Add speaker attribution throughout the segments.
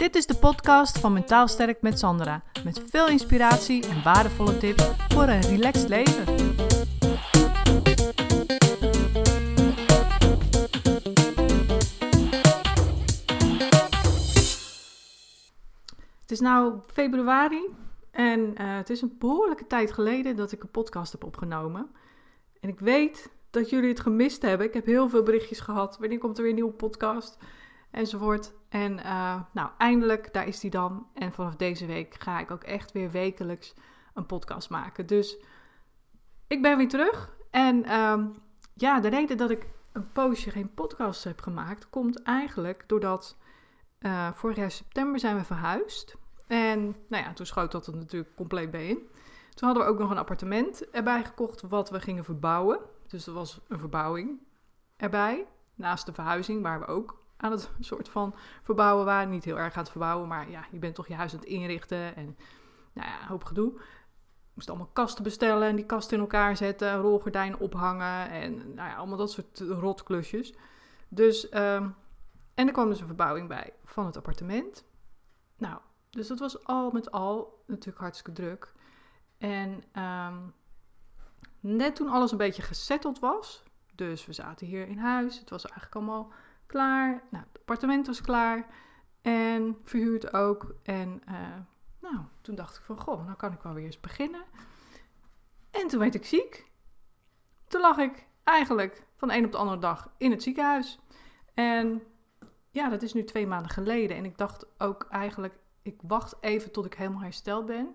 Speaker 1: Dit is de podcast van Mentaal Sterk met Sandra. Met veel inspiratie en waardevolle tips voor een relaxed leven. Het is nu februari en uh, het is een behoorlijke tijd geleden dat ik een podcast heb opgenomen. En ik weet dat jullie het gemist hebben. Ik heb heel veel berichtjes gehad. Wanneer komt er weer een nieuwe podcast? Enzovoort. En uh, nou, eindelijk, daar is die dan. En vanaf deze week ga ik ook echt weer wekelijks een podcast maken. Dus ik ben weer terug. En um, ja, de reden dat ik een poosje geen podcast heb gemaakt, komt eigenlijk doordat uh, vorig jaar september zijn we verhuisd. En nou ja, toen schoot dat er natuurlijk compleet bij in. Toen hadden we ook nog een appartement erbij gekocht wat we gingen verbouwen. Dus er was een verbouwing erbij. Naast de verhuizing, waar we ook aan het soort van verbouwen waren. Niet heel erg aan het verbouwen, maar ja, je bent toch je huis aan het inrichten. En nou ja, hoop gedoe. Moest allemaal kasten bestellen en die kasten in elkaar zetten. Rolgordijnen ophangen en nou ja, allemaal dat soort rotklusjes. Dus, um, en er kwam dus een verbouwing bij van het appartement. Nou, dus dat was al met al natuurlijk hartstikke druk. En um, net toen alles een beetje gesetteld was, dus we zaten hier in huis, het was eigenlijk allemaal klaar. Nou, het appartement was klaar en verhuurd ook. En uh, nou, toen dacht ik van, goh, nou kan ik wel weer eens beginnen. En toen werd ik ziek. Toen lag ik eigenlijk van de een op de andere dag in het ziekenhuis. En ja, dat is nu twee maanden geleden. En ik dacht ook eigenlijk, ik wacht even tot ik helemaal hersteld ben.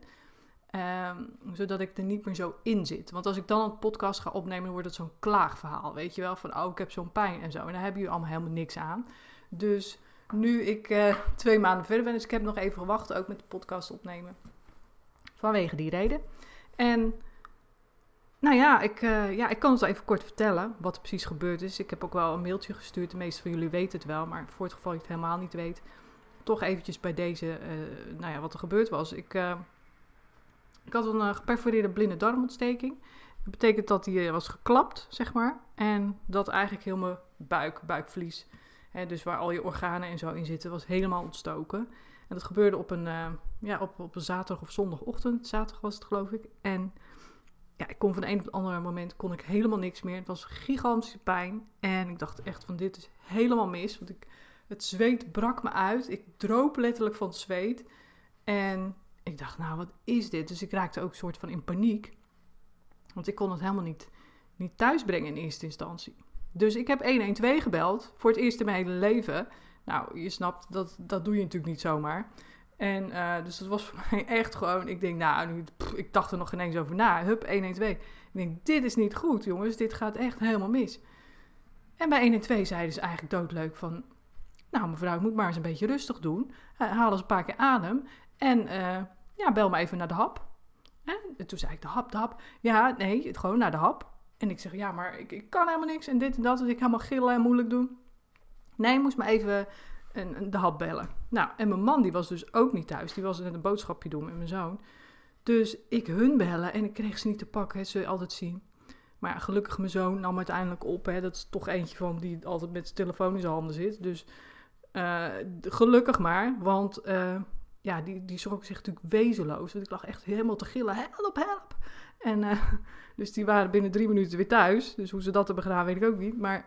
Speaker 1: Um, zodat ik er niet meer zo in zit. Want als ik dan een podcast ga opnemen, dan wordt het zo'n klaagverhaal. Weet je wel, van oh, ik heb zo'n pijn en zo. En daar hebben jullie allemaal helemaal niks aan. Dus nu ik uh, twee maanden verder ben, dus ik heb nog even gewacht, ook met de podcast opnemen. Vanwege die reden. En nou ja ik, uh, ja, ik kan het even kort vertellen wat er precies gebeurd is. Ik heb ook wel een mailtje gestuurd. De meeste van jullie weten het wel, maar voor het geval je het helemaal niet weet, toch eventjes bij deze, uh, nou ja, wat er gebeurd was. Ik ik had een uh, geperforeerde blinde darmontsteking. Dat betekent dat die uh, was geklapt, zeg maar. En dat eigenlijk heel mijn buik, buikvlies, hè, dus waar al je organen en zo in zitten, was helemaal ontstoken. En dat gebeurde op een, uh, ja, op, op een zaterdag of zondagochtend. Zaterdag was het, geloof ik. En ja, ik kon van een op het andere moment kon ik helemaal niks meer. Het was gigantische pijn. En ik dacht echt van dit is helemaal mis. Want ik, het zweet brak me uit. Ik droop letterlijk van het zweet. En ik dacht, nou, wat is dit? Dus ik raakte ook soort van in paniek. Want ik kon het helemaal niet, niet thuisbrengen in eerste instantie. Dus ik heb 112 gebeld, voor het eerst in mijn hele leven. Nou, je snapt, dat, dat doe je natuurlijk niet zomaar. En uh, dus dat was voor mij echt gewoon, ik denk, nou, nu, ik dacht er nog geen eens over na. Hup, 112. Ik denk, dit is niet goed, jongens, dit gaat echt helemaal mis. En bij 112 zeiden ze eigenlijk doodleuk van, nou mevrouw, ik moet maar eens een beetje rustig doen. Haal eens een paar keer adem. En uh, ja, bel me even naar de hap. En toen zei ik, de hap, de hap. Ja, nee, gewoon naar de hap. En ik zeg, ja, maar ik, ik kan helemaal niks en dit en dat. Dus ik helemaal gillen en moeilijk doen. Nee, moest me even een, de hap bellen. Nou, en mijn man die was dus ook niet thuis. Die was net een boodschapje doen met mijn zoon. Dus ik hun bellen en ik kreeg ze niet te pakken. Zul je altijd zien. Maar ja, gelukkig mijn zoon nam uiteindelijk op. Hè. Dat is toch eentje van die altijd met zijn telefoon in zijn handen zit. Dus uh, gelukkig maar. Want uh, ja, die, die schrok zich natuurlijk wezenloos. Want ik lag echt helemaal te gillen, help, help. En uh, dus die waren binnen drie minuten weer thuis. Dus hoe ze dat hebben gedaan, weet ik ook niet. Maar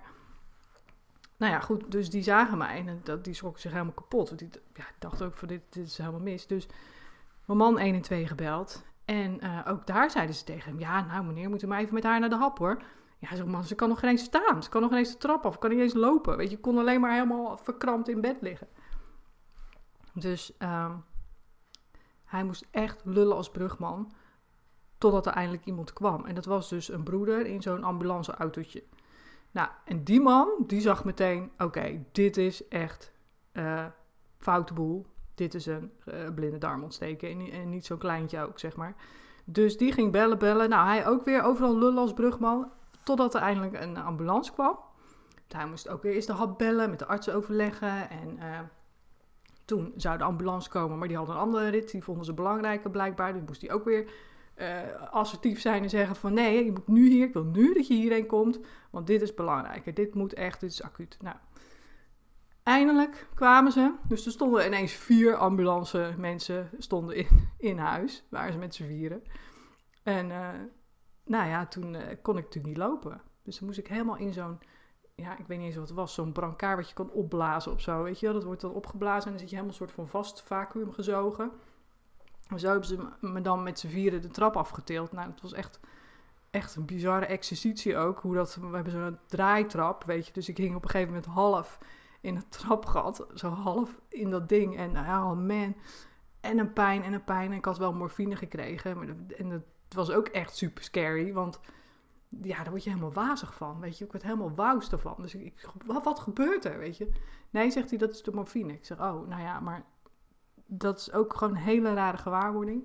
Speaker 1: nou ja, goed, dus die zagen mij en dat, die schrokken zich helemaal kapot. Want die ja, dacht ook van dit, dit is helemaal mis. Dus mijn man 1 en 2 gebeld. En uh, ook daar zeiden ze tegen hem, ja, nou meneer, moet u maar even met haar naar de hap hoor. Ja, zo man, ze kan nog geen eens staan. Ze kan nog geen eens de trap kan niet eens lopen. Weet je, kon alleen maar helemaal verkrampt in bed liggen. Dus um, hij moest echt lullen als brugman. Totdat er eindelijk iemand kwam. En dat was dus een broeder in zo'n ambulanceautootje. Nou, en die man, die zag meteen: oké, dit is echt uh, foute boel. Dit is een uh, blinde darmontsteking. En, en niet zo'n kleintje ook, zeg maar. Dus die ging bellen, bellen. Nou, hij ook weer overal lullen als brugman. Totdat er eindelijk een ambulance kwam. Hij moest ook weer eerst de hap bellen, met de arts overleggen. En uh, toen zou de ambulance komen, maar die hadden een andere rit. Die vonden ze belangrijker blijkbaar. Dus moest hij ook weer uh, assertief zijn en zeggen van... nee, je moet nu hier, ik wil nu dat je hierheen komt. Want dit is belangrijker. Dit moet echt, dit is acuut. Nou, eindelijk kwamen ze. Dus er stonden ineens vier ambulance mensen stonden in, in huis. Waren ze met z'n vieren. En uh, nou ja, toen uh, kon ik natuurlijk niet lopen. Dus dan moest ik helemaal in zo'n, ja, ik weet niet eens wat het was, zo'n brancard wat je kan opblazen of zo. Weet je wel, dat wordt dan opgeblazen en dan zit je helemaal een soort van vast vacuüm gezogen. En zo hebben ze me dan met z'n vieren de trap afgetild. Nou, het was echt, echt een bizarre exercitie ook. Hoe dat, we hebben zo'n draaitrap, weet je. Dus ik hing op een gegeven moment half in het trapgat. Zo half in dat ding. En nou oh man. En een pijn en een pijn. En ik had wel morfine gekregen. Maar en het was ook echt super scary. Want ja, daar word je helemaal wazig van. Weet je, ik word helemaal wauws ervan. Dus ik, wat, gebeurt er, weet je? Nee, zegt hij, dat is de morfine. Ik zeg, oh, nou ja, maar dat is ook gewoon een hele rare gewaarwording.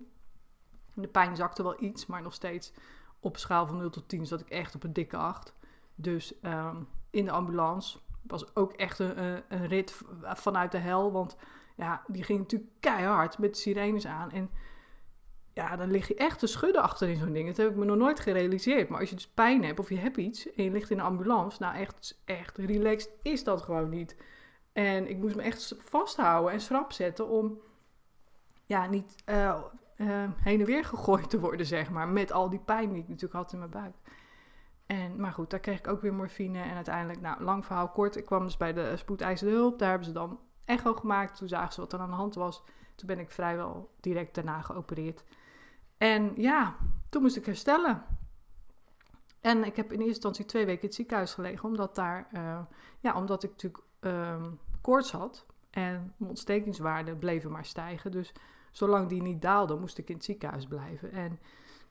Speaker 1: De pijn zakte wel iets, maar nog steeds op schaal van 0 tot 10 zat ik echt op een dikke 8. Dus um, in de ambulance was ook echt een, een, rit vanuit de hel. Want ja, die ging natuurlijk keihard met sirenes aan. En ja, dan lig je echt te schudden achter in zo'n ding. Dat heb ik me nog nooit gerealiseerd. Maar als je dus pijn hebt of je hebt iets en je ligt in een ambulance, nou echt, echt relaxed is dat gewoon niet. En ik moest me echt vasthouden en schrap zetten om ja, niet uh, uh, heen en weer gegooid te worden, zeg maar. Met al die pijn die ik natuurlijk had in mijn buik. En, maar goed, daar kreeg ik ook weer morfine. En uiteindelijk, nou, lang verhaal kort. Ik kwam dus bij de spoedeisende hulp. Daar hebben ze dan echo gemaakt. Toen zagen ze wat er aan de hand was. Toen ben ik vrijwel direct daarna geopereerd. En ja, toen moest ik herstellen. En ik heb in eerste instantie twee weken in het ziekenhuis gelegen. Omdat daar, uh, ja, omdat ik natuurlijk um, koorts had. En mijn ontstekingswaarden bleven maar stijgen. Dus zolang die niet daalde, moest ik in het ziekenhuis blijven. En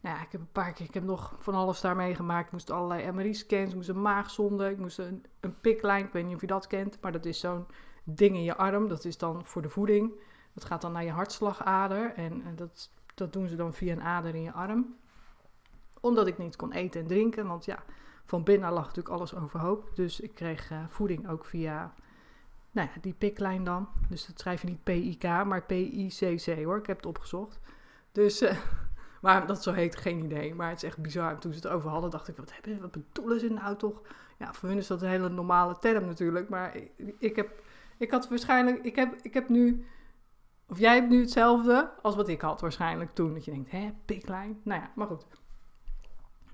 Speaker 1: nou ja, ik heb een paar keer, ik heb nog van alles daar meegemaakt. Ik moest allerlei MRI-scans, ik moest een maagzonde, ik moest een, een piklijn. Ik weet niet of je dat kent, maar dat is zo'n ding in je arm. Dat is dan voor de voeding. Dat gaat dan naar je hartslagader en dat, dat doen ze dan via een ader in je arm. Omdat ik niet kon eten en drinken, want ja, van binnen lag natuurlijk alles overhoop. Dus ik kreeg uh, voeding ook via nou ja, die piklijn dan. Dus dat schrijf je niet PIK, maar PICC hoor. Ik heb het opgezocht. Dus, uh, maar dat zo heet, geen idee. Maar het is echt bizar. toen ze het over hadden, dacht ik, wat, hebben, wat bedoelen ze nou toch? Ja, voor hun is dat een hele normale term natuurlijk. Maar ik, ik heb, ik had waarschijnlijk, ik heb, ik heb nu, of jij hebt nu hetzelfde als wat ik had waarschijnlijk toen. Dat je denkt, hè, piklijn? Nou ja, maar goed.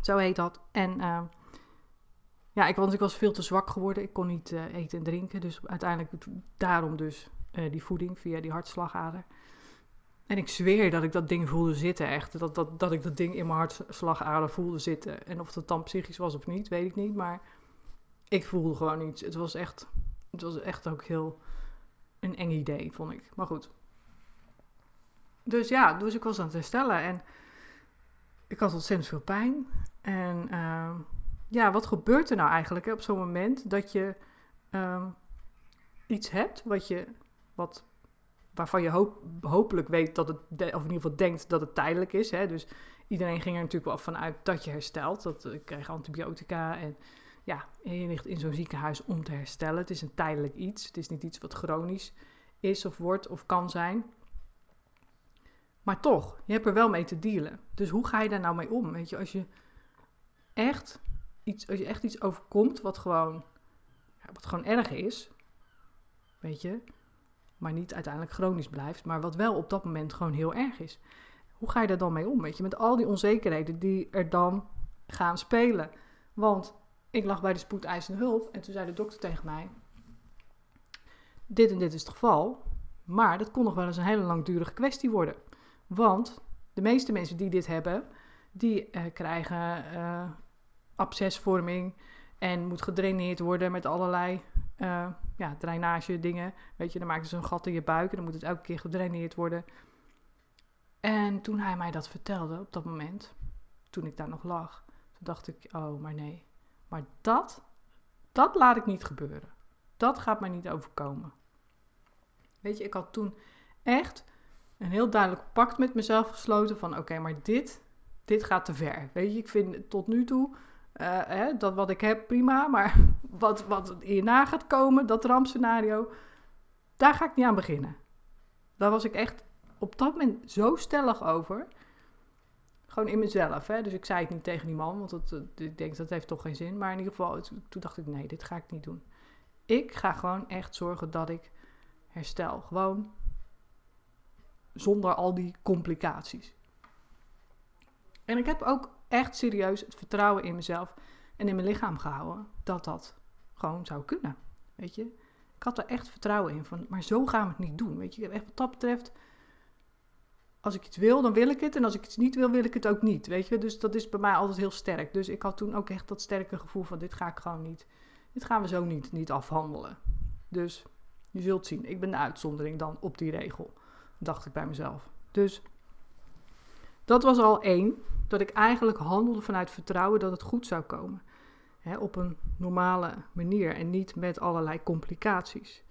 Speaker 1: Zo heet dat. En... Uh, ja, ik, want ik was veel te zwak geworden. Ik kon niet uh, eten en drinken. Dus uiteindelijk daarom dus uh, die voeding via die hartslagader. En ik zweer dat ik dat ding voelde zitten, echt. Dat, dat, dat ik dat ding in mijn hartslagader voelde zitten. En of dat dan psychisch was of niet, weet ik niet. Maar ik voelde gewoon iets. Het was echt, het was echt ook heel een eng idee, vond ik. Maar goed. Dus ja, dus ik was aan het herstellen. En ik had ontzettend veel pijn. En... Uh, ja, wat gebeurt er nou eigenlijk hè, op zo'n moment dat je um, iets hebt wat je, wat, waarvan je hopelijk weet dat het, of in ieder geval denkt dat het tijdelijk is. Hè? Dus iedereen ging er natuurlijk wel vanuit dat je herstelt. Dat ik krijg antibiotica en ja, je ligt in zo'n ziekenhuis om te herstellen. Het is een tijdelijk iets. Het is niet iets wat chronisch is of wordt of kan zijn. Maar toch, je hebt er wel mee te dealen. Dus hoe ga je daar nou mee om? Weet je, als je echt iets, als je echt iets overkomt wat gewoon, wat gewoon erg is, weet je, maar niet uiteindelijk chronisch blijft, maar wat wel op dat moment gewoon heel erg is. Hoe ga je daar dan mee om, weet je, met al die onzekerheden die er dan gaan spelen? Want ik lag bij de spoedeisende hulp en toen zei de dokter tegen mij, dit en dit is het geval, maar dat kon nog wel eens een hele langdurige kwestie worden. Want de meeste mensen die dit hebben, die uh, krijgen uh, abscesvorming en moet gedraineerd worden met allerlei uh, ja, drainage dingen. Weet je, dan maken ze een gat in je buik en dan moet het elke keer gedraineerd worden. En toen hij mij dat vertelde op dat moment, toen ik daar nog lag, dacht ik, oh, maar nee. Maar dat, dat laat ik niet gebeuren. Dat gaat mij niet overkomen. Weet je, ik had toen echt een heel duidelijk pact met mezelf gesloten van, oké, maar dit, dit gaat te ver. Weet je, ik vind tot nu toe uh, hè, dat wat ik heb, prima. Maar wat, wat hierna gaat komen, dat rampscenario, daar ga ik niet aan beginnen. Daar was ik echt op dat moment zo stellig over. Gewoon in mezelf. Hè? Dus ik zei het niet tegen die man, want dat, ik denk dat heeft toch geen zin. Maar in ieder geval, toen dacht ik, nee, dit ga ik niet doen. Ik ga gewoon echt zorgen dat ik herstel. Gewoon zonder al die complicaties. En ik heb ook echt serieus het vertrouwen in mezelf en in mijn lichaam gehouden dat dat gewoon zou kunnen. Weet je, ik had er echt vertrouwen in. Van, maar zo gaan we het niet doen. Weet je, echt wat dat betreft, als ik iets wil, dan wil ik het. En als ik iets niet wil, wil ik het ook niet. Weet je, dus dat is bij mij altijd heel sterk. Dus ik had toen ook echt dat sterke gevoel van: dit ga ik gewoon niet. Dit gaan we zo niet, niet afhandelen. Dus je zult zien, ik ben de uitzondering dan op die regel, dacht ik bij mezelf. Dus dat was al één, dat ik eigenlijk handelde vanuit vertrouwen dat het goed zou komen. Op een normale manier en niet met allerlei complicaties.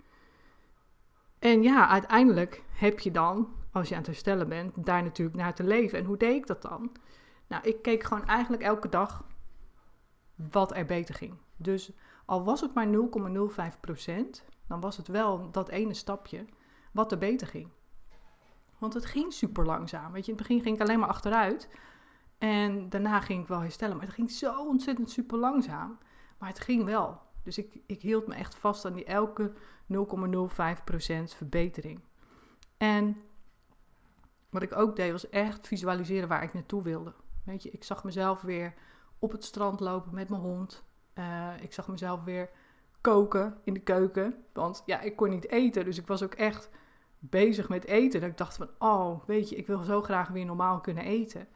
Speaker 1: En ja, uiteindelijk heb je dan, als je aan het herstellen bent, daar natuurlijk naar te leven. En hoe deed ik dat dan? Nou, ik keek gewoon eigenlijk elke dag wat er beter ging. Dus al was het maar 0,05%, dan was het wel dat ene stapje wat er beter ging. Want het ging super langzaam. Weet je, in het begin ging ik alleen maar achteruit. En daarna ging ik wel herstellen. Maar het ging zo ontzettend super langzaam. Maar het ging wel. Dus ik, ik hield me echt vast aan die elke 0,05% verbetering. En wat ik ook deed, was echt visualiseren waar ik naartoe wilde. Weet je, ik zag mezelf weer op het strand lopen met mijn hond. Uh, ik zag mezelf weer koken in de keuken. Want ja, ik kon niet eten. Dus ik was ook echt bezig met eten. Dat ik dacht van, oh, weet je, ik wil zo graag weer normaal kunnen eten.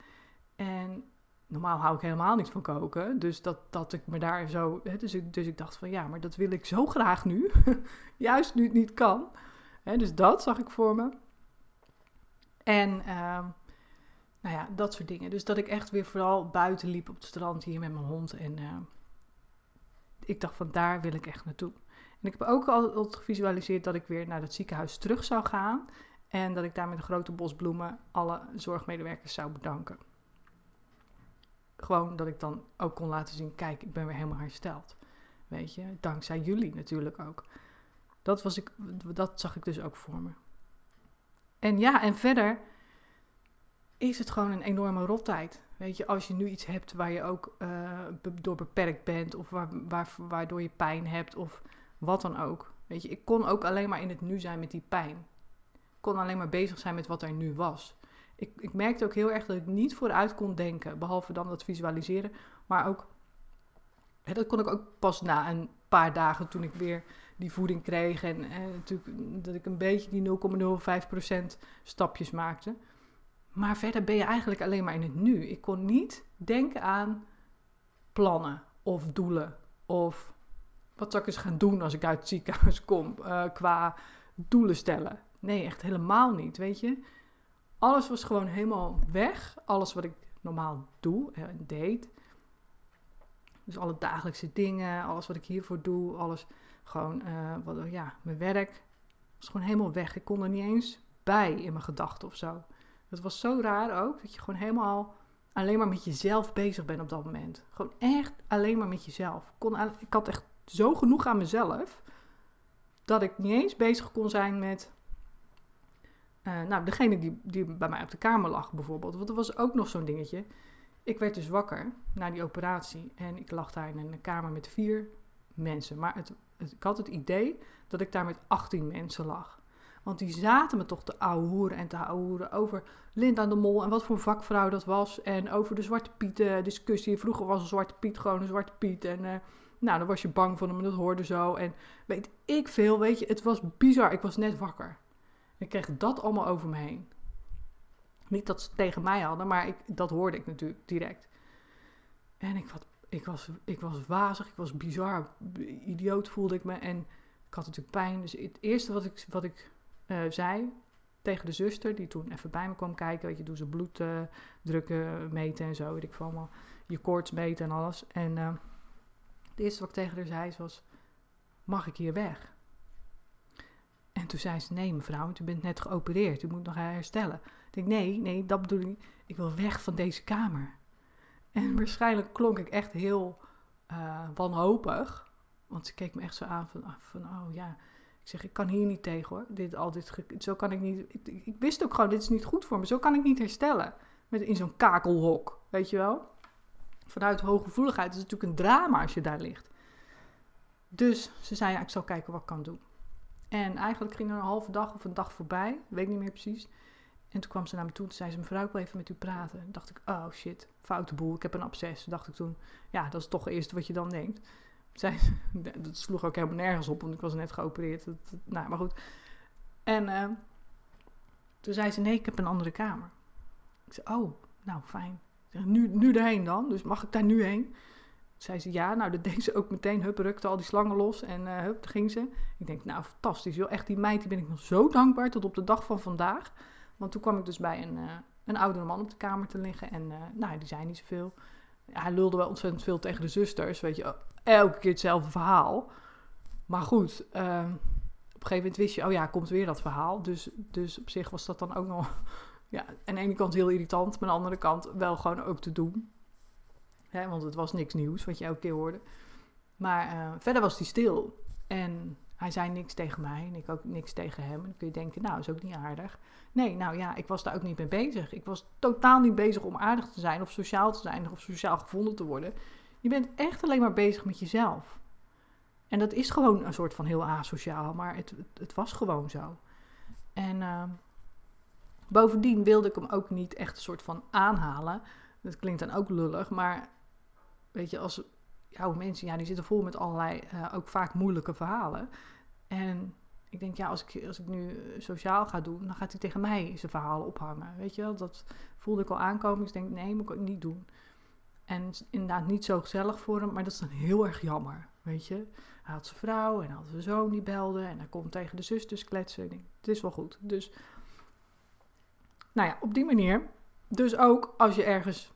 Speaker 1: En normaal hou ik helemaal niet van koken. Dus dat, dat ik me daar zo. Hè, dus, ik, dus ik dacht van ja, maar dat wil ik zo graag nu. Juist nu het niet kan. Hè, dus dat zag ik voor me. En uh, nou ja, dat soort dingen. Dus dat ik echt weer vooral buiten liep op het strand hier met mijn hond. En uh, ik dacht van daar wil ik echt naartoe. En ik heb ook altijd gevisualiseerd dat ik weer naar het ziekenhuis terug zou gaan. En dat ik daar met een grote bos bloemen alle zorgmedewerkers zou bedanken. Gewoon dat ik dan ook kon laten zien, kijk, ik ben weer helemaal hersteld. Weet je, dankzij jullie natuurlijk ook. Dat, was ik, dat zag ik dus ook voor me. En ja, en verder is het gewoon een enorme rottijd. Weet je, als je nu iets hebt waar je ook uh, door beperkt bent, of waar, waar, waardoor je pijn hebt, of wat dan ook. Weet je, ik kon ook alleen maar in het nu zijn met die pijn. Ik kon alleen maar bezig zijn met wat er nu was ik, ik merkte ook heel erg dat ik niet vooruit kon denken, behalve dan dat visualiseren. Maar ook, hè, dat kon ik ook pas na een paar dagen toen ik weer die voeding kreeg. En natuurlijk dat ik een beetje die 0,05% stapjes maakte. Maar verder ben je eigenlijk alleen maar in het nu. Ik kon niet denken aan plannen of doelen. Of wat zou ik eens gaan doen als ik uit het ziekenhuis kom uh, qua doelen stellen. Nee, echt helemaal niet, weet je. Alles was gewoon helemaal weg. Alles wat ik normaal doe en deed. Dus alle dagelijkse dingen, alles wat ik hiervoor doe, alles gewoon, uh, wat, ja, mijn werk was gewoon helemaal weg. Ik kon er niet eens bij in mijn gedachten of zo. Het was zo raar ook, dat je gewoon helemaal alleen maar met jezelf bezig bent op dat moment. Gewoon echt alleen maar met jezelf. Kon, ik had echt zo genoeg aan mezelf, dat ik niet eens bezig kon zijn met uh, nou, degene die, die bij mij op de kamer lag bijvoorbeeld. Want er was ook nog zo'n dingetje. Ik werd dus wakker na die operatie. En ik lag daar in een kamer met vier mensen. Maar ik had het idee dat ik daar met 18 mensen lag. Want die zaten me toch te ouwehoeren en te ouwehoeren over Linda de Mol en wat voor vakvrouw dat was. En over de Zwarte Piet uh, discussie. Vroeger was een Zwarte Piet gewoon een Zwarte Piet. En uh, nou, dan was je bang van hem en dat hoorde zo. En weet ik veel, weet je, het was bizar. Ik was net wakker. Ik kreeg dat allemaal over me heen. Niet dat ze tegen mij hadden, maar ik, dat hoorde ik natuurlijk direct. En ik, ik, was, ik was wazig, ik was bizar, idioot voelde ik me. En ik had natuurlijk pijn. Dus het eerste wat ik, wat ik uh, zei tegen de zuster, die toen even bij me kwam kijken. Weet je, doe ze bloeddrukken meten en zo, weet ik veel allemaal. Je koorts meten en alles. En uh, het eerste wat ik tegen haar zei was, mag ik hier weg? En toen zei ze, nee mevrouw, u bent net geopereerd, u moet nog herstellen. Ik denk, nee, nee, dat bedoel ik. Ik wil weg van deze kamer. En waarschijnlijk klonk ik echt heel uh, wanhopig. Want ze keek me echt zo aan van, ah, van, oh ja. Ik zeg, ik kan hier niet tegen hoor. Dit, al dit, zo kan ik niet. Ik, ik, wist ook gewoon, dit is niet goed voor me. Zo kan ik niet herstellen. Met, in zo'n kakelhok, weet je wel. Vanuit hooggevoeligheid is het natuurlijk een drama als je daar ligt. Dus ze zei, ja, ik zal kijken wat ik kan doen. En eigenlijk ging er een halve dag of een dag voorbij, weet niet meer precies. En toen kwam ze naar me toe en zei ze, mevrouw, ik wil even met u praten. En dacht ik, oh shit, foute boel, ik heb een absces. Dacht ik toen, ja, dat is toch het eerste wat je dan denkt. Zij, dat sloeg ook helemaal nergens op, want ik was net geopereerd. Dat, nou, maar goed. En uh, toen zei ze, nee, ik heb een andere kamer. Ik zei, oh, nou, fijn. Nu, nu erheen dan, dus mag ik daar nu heen? zei ze ja. Nou, dat deed ze ook meteen. Hup, rukte al die slangen los en uh, hup, ging ze. Ik denk, nou, fantastisch. Joh. Echt, die meid die ben ik nog zo dankbaar tot op de dag van vandaag. Want toen kwam ik dus bij een, uh, een oudere man op de kamer te liggen. En uh, nou, die zei niet zoveel. Hij lulde wel ontzettend veel tegen de zusters. Weet je, elke keer hetzelfde verhaal. Maar goed, uh, op een gegeven moment wist je, oh ja, komt weer dat verhaal. Dus, dus op zich was dat dan ook nog, ja, aan de ene kant heel irritant, maar aan de andere kant wel gewoon ook te doen. Hè, want het was niks nieuws wat je elke keer hoorde. Maar uh, verder was hij stil. En hij zei niks tegen mij en ik ook niks tegen hem. En dan kun je denken, nou, is ook niet aardig. Nee, nou ja, ik was daar ook niet mee bezig. Ik was totaal niet bezig om aardig te zijn of sociaal te zijn of sociaal gevonden te worden. Je bent echt alleen maar bezig met jezelf. En dat is gewoon een soort van heel asociaal, maar het, het, was gewoon zo. En uh, bovendien wilde ik hem ook niet echt een soort van aanhalen. Dat klinkt dan ook lullig, maar weet je, als jouw mensen, ja, die zitten vol met allerlei, uh, ook vaak moeilijke verhalen. En ik denk, ja, als ik, als ik nu sociaal ga doen, dan gaat hij tegen mij zijn verhalen ophangen. Weet je wel, dat voelde ik al aankomen. Dus ik denk, nee, moet ik ook niet doen. En inderdaad niet zo gezellig voor hem, maar dat is dan heel erg jammer, weet je. Hij had zijn vrouw en hij had zijn zoon die belde en hij komt tegen de zusters kletsen. Ik denk, het is wel goed. Dus, nou ja, op die manier. Dus ook als je ergens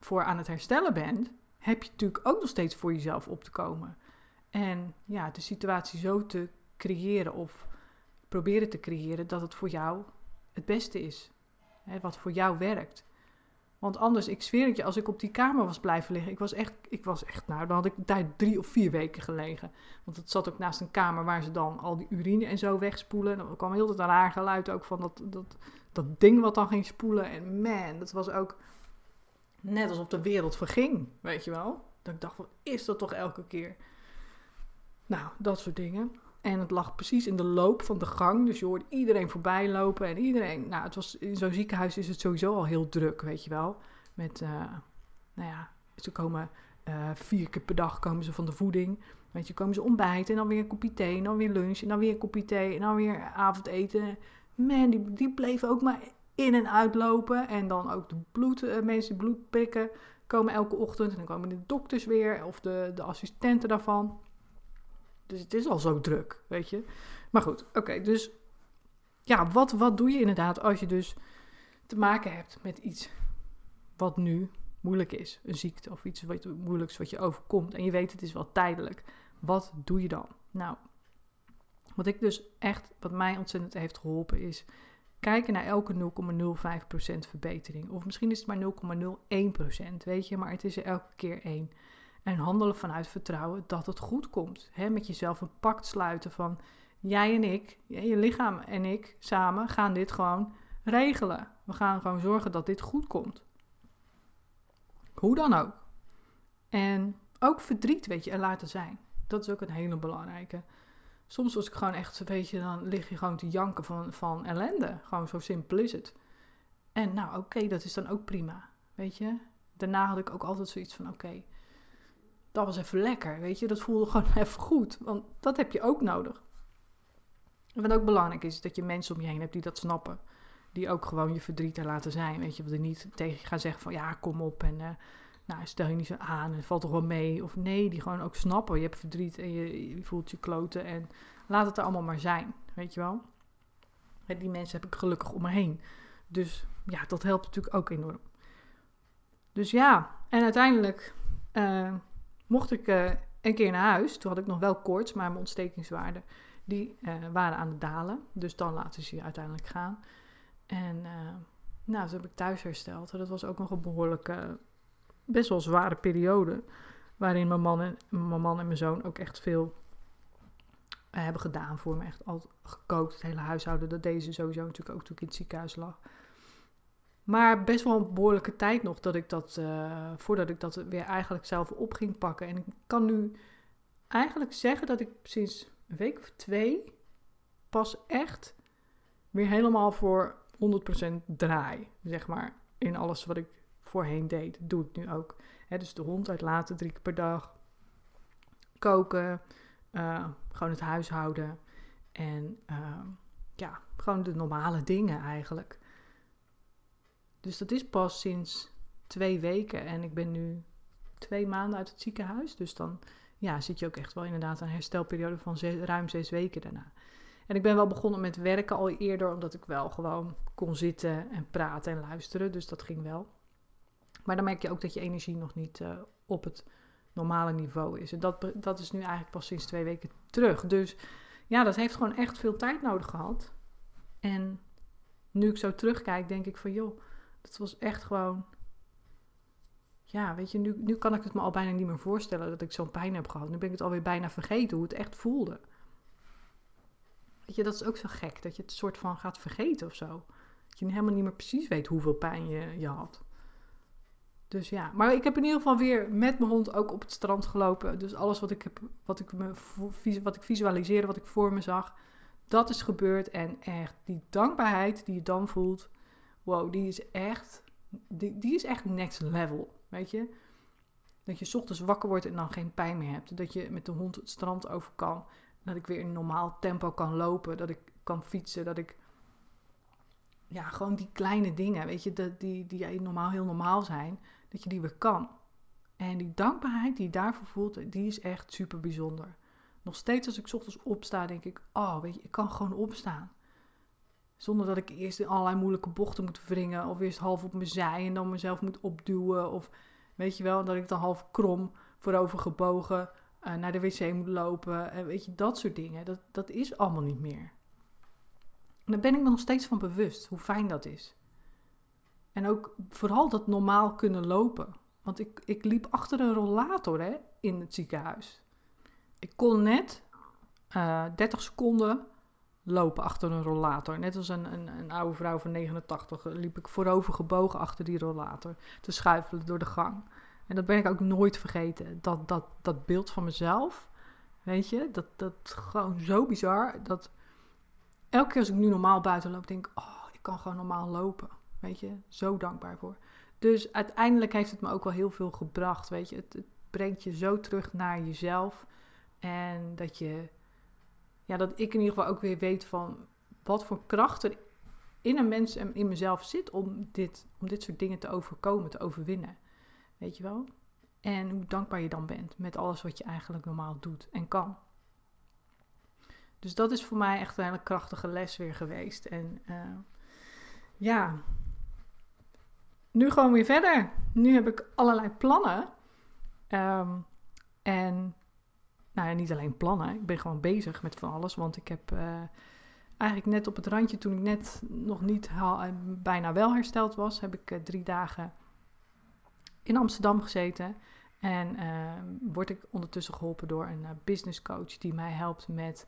Speaker 1: voor aan het herstellen bent, heb je natuurlijk ook nog steeds voor jezelf op te komen. En ja, de situatie zo te creëren of proberen te creëren dat het voor jou het beste is. Hè, wat voor jou werkt. Want anders, ik zweer het je, als ik op die kamer was blijven liggen, ik was echt, ik was echt, nou, dan had ik daar drie of vier weken gelegen. Want het zat ook naast een kamer waar ze dan al die urine en zo wegspoelen. En dan kwam heel het raar geluid ook van dat, dat, dat ding wat dan ging spoelen. En man, dat was ook net alsof de wereld verging, weet je wel. Dat ik dacht, wat is dat toch elke keer? Nou, dat soort dingen. En het lag precies in de loop van de gang. Dus je hoorde iedereen voorbij lopen. En iedereen. Nou, het was, in zo'n ziekenhuis is het sowieso al heel druk, weet je wel. Met, uh, nou ja, ze komen uh, vier keer per dag komen ze van de voeding. Weet je, komen ze ontbijten en dan weer een kopje thee. En dan weer lunch en dan weer een kopje thee. En dan weer avondeten. Man, die, die bleven ook maar in en uitlopen. En dan ook de bloed, uh, mensen bloed prikken komen elke ochtend. En dan komen de dokters weer of de, de assistenten daarvan. Dus het is al zo druk, weet je. Maar goed, oké. dus ja, wat, wat doe je inderdaad als je dus te maken hebt met iets wat nu moeilijk is? Een ziekte of iets wat, moeilijks wat je overkomt. En je weet het is wel tijdelijk. Wat doe je dan? Nou, wat ik dus echt, wat mij ontzettend heeft geholpen is kijken naar elke 0,05% verbetering. Of misschien is het maar 0,01%, weet je, maar het is er elke keer één. En handelen vanuit vertrouwen dat het goed komt. He, met jezelf een pact sluiten van jij en ik, je lichaam en ik samen gaan dit gewoon regelen. We gaan gewoon zorgen dat dit goed komt. Hoe dan ook. En ook verdriet, weet je, er laten zijn. Dat is ook een hele belangrijke. Soms was ik gewoon echt, weet je, dan lig je gewoon te janken van, van ellende. Gewoon zo simpel is het. En nou, oké, dat is dan ook prima. Weet je, daarna had ik ook altijd zoiets van: oké, dat was even lekker. Weet je, dat voelde gewoon even goed. Want dat heb je ook nodig. En wat ook belangrijk is, dat je mensen om je heen hebt die dat snappen. Die ook gewoon je verdriet er laten zijn. Weet je, wat er niet tegen je gaan zeggen van ja, kom op en uh, nou, stel je niet zo aan. Het valt toch wel mee. Of nee, die gewoon ook snappen. Je hebt verdriet en je, voelt je kloten. En laat het er allemaal maar zijn. Weet je wel. En die mensen heb ik gelukkig om me heen. Dus ja, dat helpt natuurlijk ook enorm. Dus ja, en uiteindelijk uh, mocht ik uh, een keer naar huis. Toen had ik nog wel koorts, maar mijn ontstekingswaarden die uh, waren aan het dalen. Dus dan laten ze je uiteindelijk gaan. En uh, nou, toen heb ik thuis hersteld. Dat was ook nog een behoorlijke, best wel zware periode. Waarin mijn man en mijn, man en mijn zoon ook echt veel hebben gedaan voor me. Echt al gekookt, het hele huishouden. Dat deden ze sowieso natuurlijk ook toen ik in het ziekenhuis lag. Maar best wel een behoorlijke tijd nog dat ik dat, uh, voordat ik dat weer eigenlijk zelf op ging pakken. En ik kan nu eigenlijk zeggen dat ik sinds een week of twee pas echt weer helemaal voor 100% draai, zeg maar. In alles wat ik voorheen deed, doe ik nu ook. dus de hond uitlaten drie keer per dag. Koken, uh, gewoon het huishouden. En uh, ja, gewoon de normale dingen eigenlijk. Dus dat is pas sinds twee weken. En ik ben nu twee maanden uit het ziekenhuis. Dus dan ja, zit je ook echt wel inderdaad een herstelperiode van ruim zes weken daarna. En ik ben wel begonnen met werken al eerder, omdat ik wel gewoon kon zitten en praten en luisteren. Dus dat ging wel. Maar dan merk je ook dat je energie nog niet uh, op het normale niveau is. En dat, dat is nu eigenlijk pas sinds twee weken terug. Dus ja, dat heeft gewoon echt veel tijd nodig gehad. En nu ik zo terugkijk, denk ik van joh, dat was echt gewoon. Ja, weet je, nu, nu kan ik het me al bijna niet meer voorstellen dat ik zo'n pijn heb gehad. Nu ben ik het alweer bijna vergeten hoe het echt voelde. Weet je, dat is ook zo gek, dat je het soort van gaat vergeten of zo. Dat je helemaal niet meer precies weet hoeveel pijn je, je had. Dus ja, maar ik heb in ieder geval weer met mijn hond ook op het strand gelopen. Dus alles wat ik, heb, wat ik, me, wat ik visualiseerde, wat ik voor me zag, dat is gebeurd. En echt, die dankbaarheid die je dan voelt, wow, die is echt, die, die is echt next level, weet je. Dat je ochtends wakker wordt en dan geen pijn meer hebt. Dat je met de hond het strand over kan. Dat ik weer in normaal tempo kan lopen. Dat ik kan fietsen. Dat ik. Ja, gewoon die kleine dingen, weet je, die, die, die normaal heel normaal zijn dat je die weer kan. En die dankbaarheid die je daarvoor voelt, die is echt super bijzonder. Nog steeds als ik ochtends opsta, denk ik, oh weet je, ik kan gewoon opstaan. Zonder dat ik eerst in allerlei moeilijke bochten moet wringen. Of eerst half op mijn zij en dan mezelf moet opduwen. Of weet je wel, dat ik dan half krom voorover gebogen uh, naar de wc moet lopen. En weet je, dat soort dingen. Dat, dat is allemaal niet meer. En daar ben ik me nog steeds van bewust, hoe fijn dat is. En ook vooral dat normaal kunnen lopen. Want ik, ik liep achter een rollator hè, in het ziekenhuis. Ik kon net uh, eh, 30 seconden lopen achter een rollator. Net als een, een, een, oude vrouw van 89 liep ik voorover gebogen achter die rollator te schuifelen door de gang. En dat ben ik ook nooit vergeten. Dat, dat, dat beeld van mezelf, weet je, dat, dat gewoon zo bizar. Dat elke keer als ik nu normaal buiten loop, denk ik, oh, ik kan gewoon normaal lopen. Weet je, zo dankbaar voor. Dus uiteindelijk heeft het me ook wel heel veel gebracht. Weet je, het, het brengt je zo terug naar jezelf. En dat je, ja, dat ik in ieder geval ook weer weet van wat voor kracht er in een mens en in mezelf zit om dit, om dit soort dingen te overkomen, te overwinnen. Weet je wel? En hoe dankbaar je dan bent met alles wat je eigenlijk normaal doet en kan. Dus dat is voor mij echt een hele krachtige les weer geweest. En uh, ja, nu gewoon weer verder. Nu heb ik allerlei plannen. Ehm, en nou ja, niet alleen plannen. Ik ben gewoon bezig met van alles. Want ik heb uh, eigenlijk net op het randje, toen ik net nog niet bijna wel hersteld was, heb ik uh, drie dagen in Amsterdam gezeten. En uh, word ik ondertussen geholpen door een business coach die mij helpt met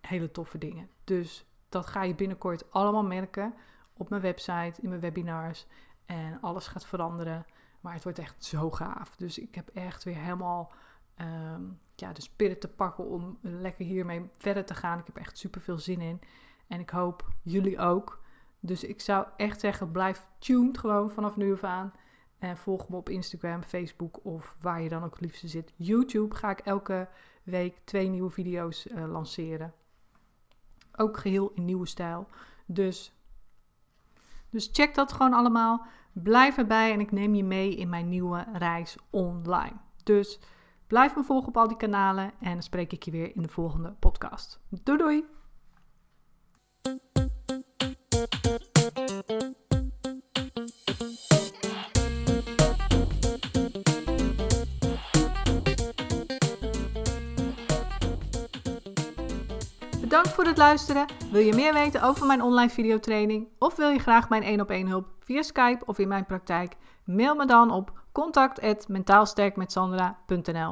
Speaker 1: hele toffe dingen. Dus dat ga je binnenkort allemaal merken op mijn website, in mijn webinars. En alles gaat veranderen. Maar het wordt echt zo gaaf. Dus ik heb echt weer helemaal um, ja, de spirit te pakken om lekker hiermee verder te gaan. Ik heb echt super veel zin in. En ik hoop jullie ook. Dus ik zou echt zeggen, blijf tuned gewoon vanaf nu af aan. En volg me op Instagram, Facebook of waar je dan ook het liefste zit. YouTube ga ik elke week twee nieuwe video's uh, lanceren. Ook geheel in nieuwe stijl. Dus dus check dat gewoon allemaal. Blijf erbij en ik neem je mee in mijn nieuwe reis online. Dus blijf me volgen op al die kanalen en dan spreek ik je weer in de volgende podcast. Doei doei! Bedankt voor het luisteren. Wil je meer weten over mijn online videotraining of wil je graag mijn 1 op 1 hulp via Skype of in mijn praktijk? Mail me dan op contact@mentaalsterkmetsandra.nl.